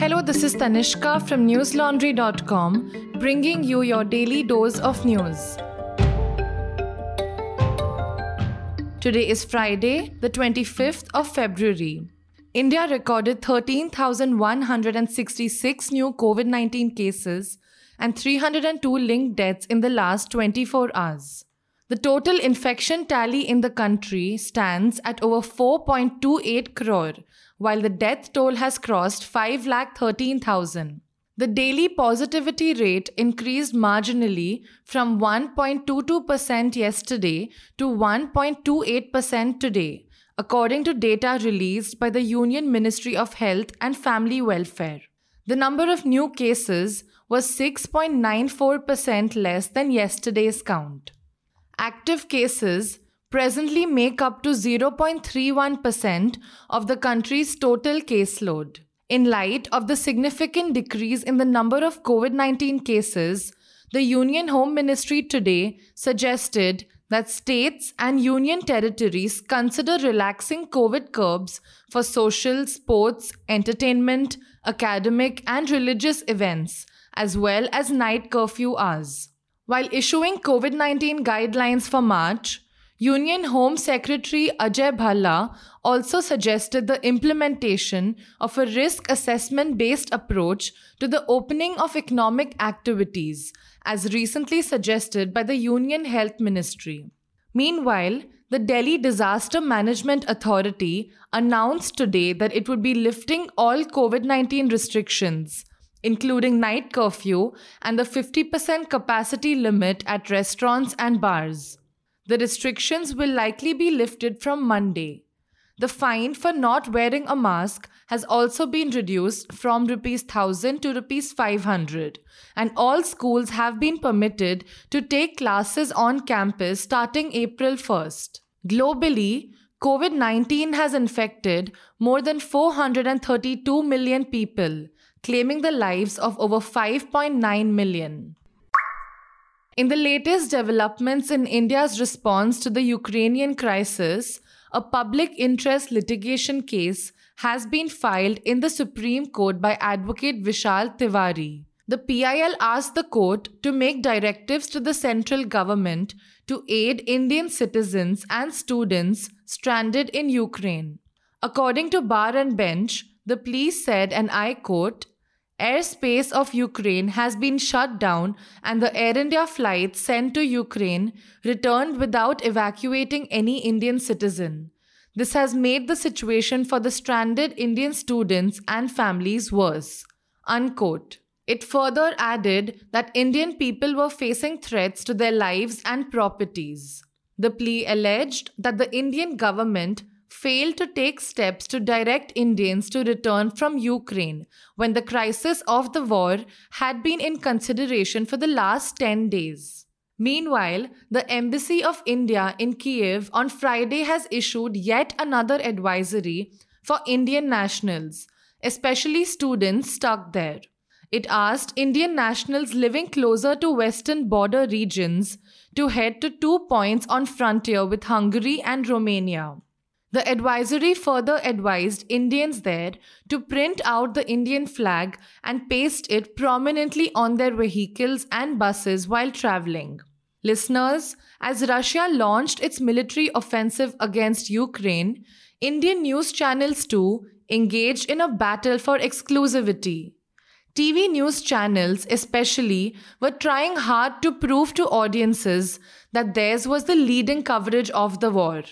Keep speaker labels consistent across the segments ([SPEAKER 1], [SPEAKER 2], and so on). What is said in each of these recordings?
[SPEAKER 1] Hello, this is Tanishka from newslaundry.com, bringing you your daily dose of news. Today is Friday, the 25th of February. India recorded 13,166 new COVID 19 cases and 302 linked deaths in the last 24 hours. The total infection tally in the country stands at over 4.28 crore, while the death toll has crossed 5,13,000. The daily positivity rate increased marginally from 1.22% yesterday to 1.28% today, according to data released by the Union Ministry of Health and Family Welfare. The number of new cases was 6.94% less than yesterday's count. Active cases presently make up to 0.31% of the country's total caseload. In light of the significant decrease in the number of COVID 19 cases, the Union Home Ministry today suggested that states and union territories consider relaxing COVID curbs for social, sports, entertainment, academic, and religious events, as well as night curfew hours. While issuing COVID 19 guidelines for March, Union Home Secretary Ajay Bhalla also suggested the implementation of a risk assessment based approach to the opening of economic activities, as recently suggested by the Union Health Ministry. Meanwhile, the Delhi Disaster Management Authority announced today that it would be lifting all COVID 19 restrictions including night curfew and the 50% capacity limit at restaurants and bars. The restrictions will likely be lifted from Monday. The fine for not wearing a mask has also been reduced from rupees 1000 to rupees 500 and all schools have been permitted to take classes on campus starting April 1st. Globally, COVID 19 has infected more than 432 million people, claiming the lives of over 5.9 million. In the latest developments in India's response to the Ukrainian crisis, a public interest litigation case has been filed in the Supreme Court by Advocate Vishal Tiwari. The PIL asked the court to make directives to the central government to aid Indian citizens and students stranded in Ukraine. According to Bar and Bench, the police said, and I quote, Airspace of Ukraine has been shut down and the Air India flights sent to Ukraine returned without evacuating any Indian citizen. This has made the situation for the stranded Indian students and families worse. Unquote. It further added that Indian people were facing threats to their lives and properties. The plea alleged that the Indian government failed to take steps to direct Indians to return from Ukraine when the crisis of the war had been in consideration for the last 10 days. Meanwhile, the Embassy of India in Kiev on Friday has issued yet another advisory for Indian nationals, especially students stuck there. It asked Indian nationals living closer to western border regions to head to two points on frontier with Hungary and Romania. The advisory further advised Indians there to print out the Indian flag and paste it prominently on their vehicles and buses while traveling. Listeners, as Russia launched its military offensive against Ukraine, Indian news channels too engaged in a battle for exclusivity. TV news channels, especially, were trying hard to prove to audiences that theirs was the leading coverage of the war.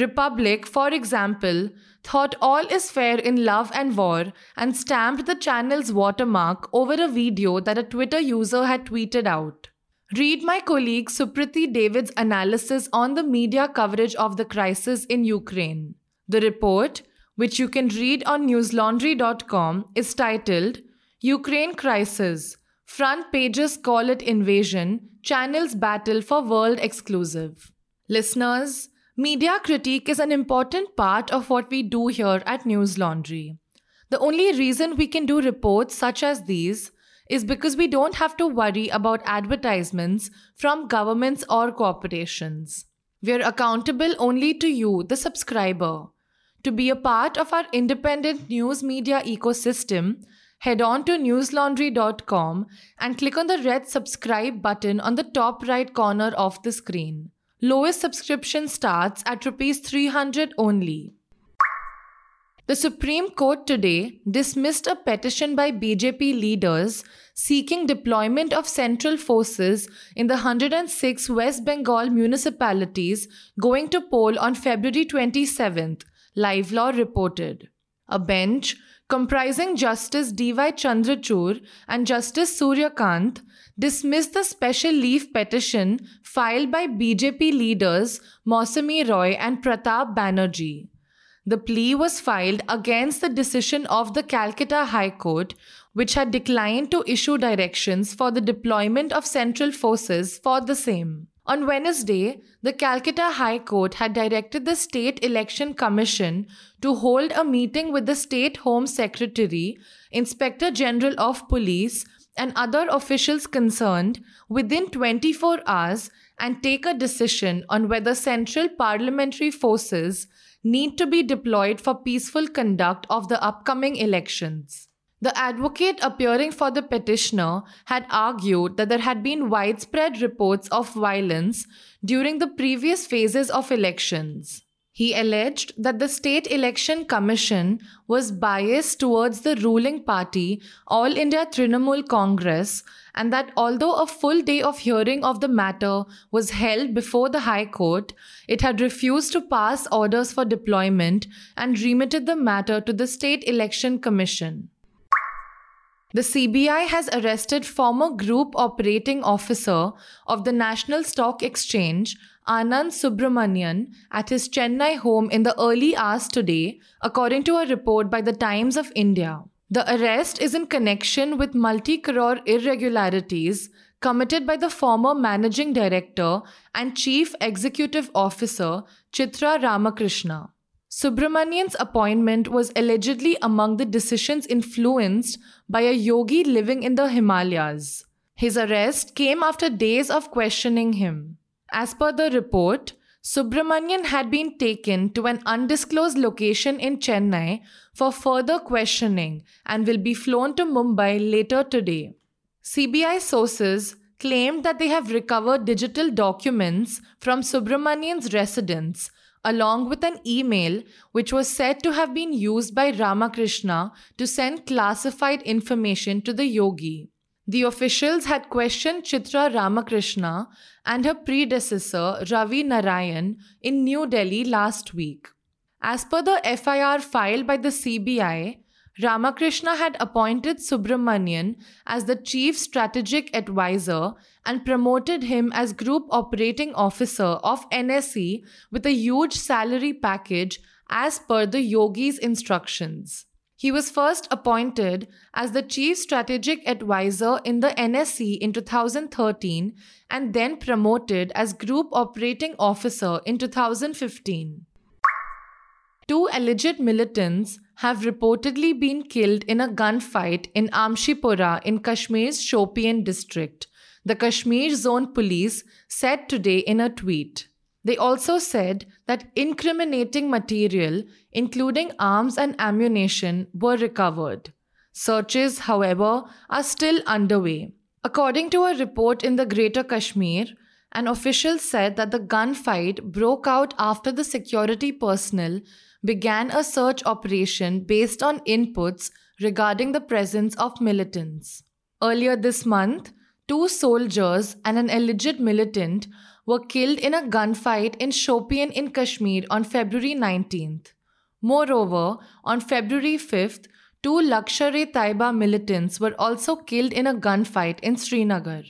[SPEAKER 1] Republic, for example, thought all is fair in love and war and stamped the channel's watermark over a video that a Twitter user had tweeted out. Read my colleague Supriti David's analysis on the media coverage of the crisis in Ukraine. The report, which you can read on newslaundry.com, is titled Ukraine Crisis. Front pages call it invasion, channels battle for world exclusive. Listeners, Media critique is an important part of what we do here at News Laundry. The only reason we can do reports such as these is because we don't have to worry about advertisements from governments or corporations. We're accountable only to you, the subscriber. To be a part of our independent news media ecosystem, head on to newslaundry.com and click on the red subscribe button on the top right corner of the screen. Lowest subscription starts at rupees 300 only. The Supreme Court today dismissed a petition by BJP leaders seeking deployment of central forces in the 106 West Bengal municipalities going to poll on February 27th, Live Law reported. A bench comprising Justice D.Y. Chandrachud and Justice Suryakant dismissed the special leave petition filed by BJP leaders Mausami Roy and Pratap Banerjee. The plea was filed against the decision of the Calcutta High Court, which had declined to issue directions for the deployment of central forces for the same. On Wednesday, the Calcutta High Court had directed the State Election Commission to hold a meeting with the State Home Secretary, Inspector General of Police, and other officials concerned within 24 hours and take a decision on whether central parliamentary forces need to be deployed for peaceful conduct of the upcoming elections. The advocate appearing for the petitioner had argued that there had been widespread reports of violence during the previous phases of elections. He alleged that the State Election Commission was biased towards the ruling party, All India Trinamool Congress, and that although a full day of hearing of the matter was held before the High Court, it had refused to pass orders for deployment and remitted the matter to the State Election Commission. The CBI has arrested former Group Operating Officer of the National Stock Exchange, Anand Subramanian, at his Chennai home in the early hours today, according to a report by the Times of India. The arrest is in connection with multi crore irregularities committed by the former Managing Director and Chief Executive Officer Chitra Ramakrishna. Subramanian's appointment was allegedly among the decisions influenced by a yogi living in the Himalayas. His arrest came after days of questioning him. As per the report, Subramanian had been taken to an undisclosed location in Chennai for further questioning and will be flown to Mumbai later today. CBI sources claimed that they have recovered digital documents from Subramanian's residence along with an email which was said to have been used by Ramakrishna to send classified information to the yogi. The officials had questioned Chitra Ramakrishna and her predecessor Ravi Narain in New Delhi last week. As per the FIR filed by the CBI, Ramakrishna had appointed Subramanian as the chief strategic advisor and promoted him as group operating officer of NSE with a huge salary package as per the yogi's instructions. He was first appointed as the Chief Strategic Advisor in the NSE in 2013 and then promoted as Group Operating Officer in 2015. Two alleged militants have reportedly been killed in a gunfight in Amshipura in Kashmir's Shopian district, the Kashmir Zone Police said today in a tweet. They also said that incriminating material, including arms and ammunition, were recovered. Searches, however, are still underway. According to a report in the Greater Kashmir, an official said that the gunfight broke out after the security personnel began a search operation based on inputs regarding the presence of militants. Earlier this month, two soldiers and an alleged militant were killed in a gunfight in Shopian in Kashmir on February 19th. Moreover, on February 5th, two Lashkar-e-Taiba militants were also killed in a gunfight in Srinagar.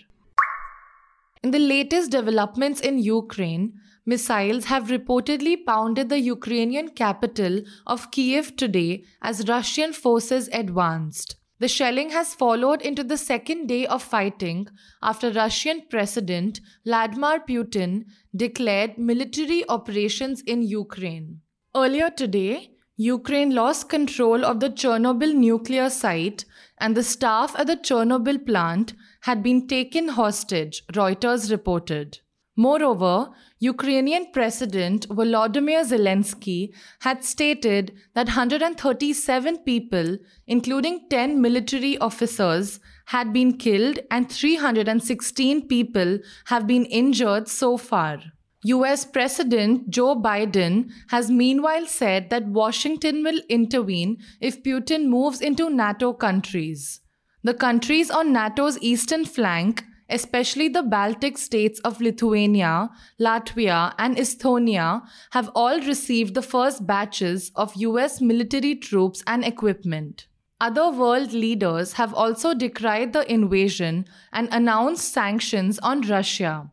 [SPEAKER 1] In the latest developments in Ukraine, missiles have reportedly pounded the Ukrainian capital of Kiev today as Russian forces advanced. The shelling has followed into the second day of fighting after Russian President Vladimir Putin declared military operations in Ukraine. Earlier today, Ukraine lost control of the Chernobyl nuclear site and the staff at the Chernobyl plant had been taken hostage, Reuters reported. Moreover, Ukrainian President Volodymyr Zelensky had stated that 137 people, including 10 military officers, had been killed and 316 people have been injured so far. US President Joe Biden has meanwhile said that Washington will intervene if Putin moves into NATO countries. The countries on NATO's eastern flank, especially the Baltic states of Lithuania, Latvia, and Estonia, have all received the first batches of US military troops and equipment. Other world leaders have also decried the invasion and announced sanctions on Russia.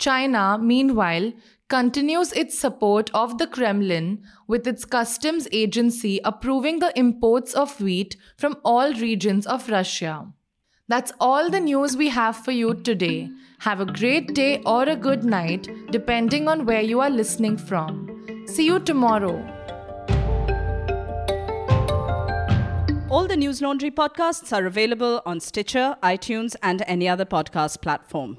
[SPEAKER 1] China, meanwhile, continues its support of the Kremlin, with its customs agency approving the imports of wheat from all regions of Russia. That's all the news we have for you today. Have a great day or a good night, depending on where you are listening from. See you tomorrow.
[SPEAKER 2] All the News Laundry podcasts are available on Stitcher, iTunes, and any other podcast platform.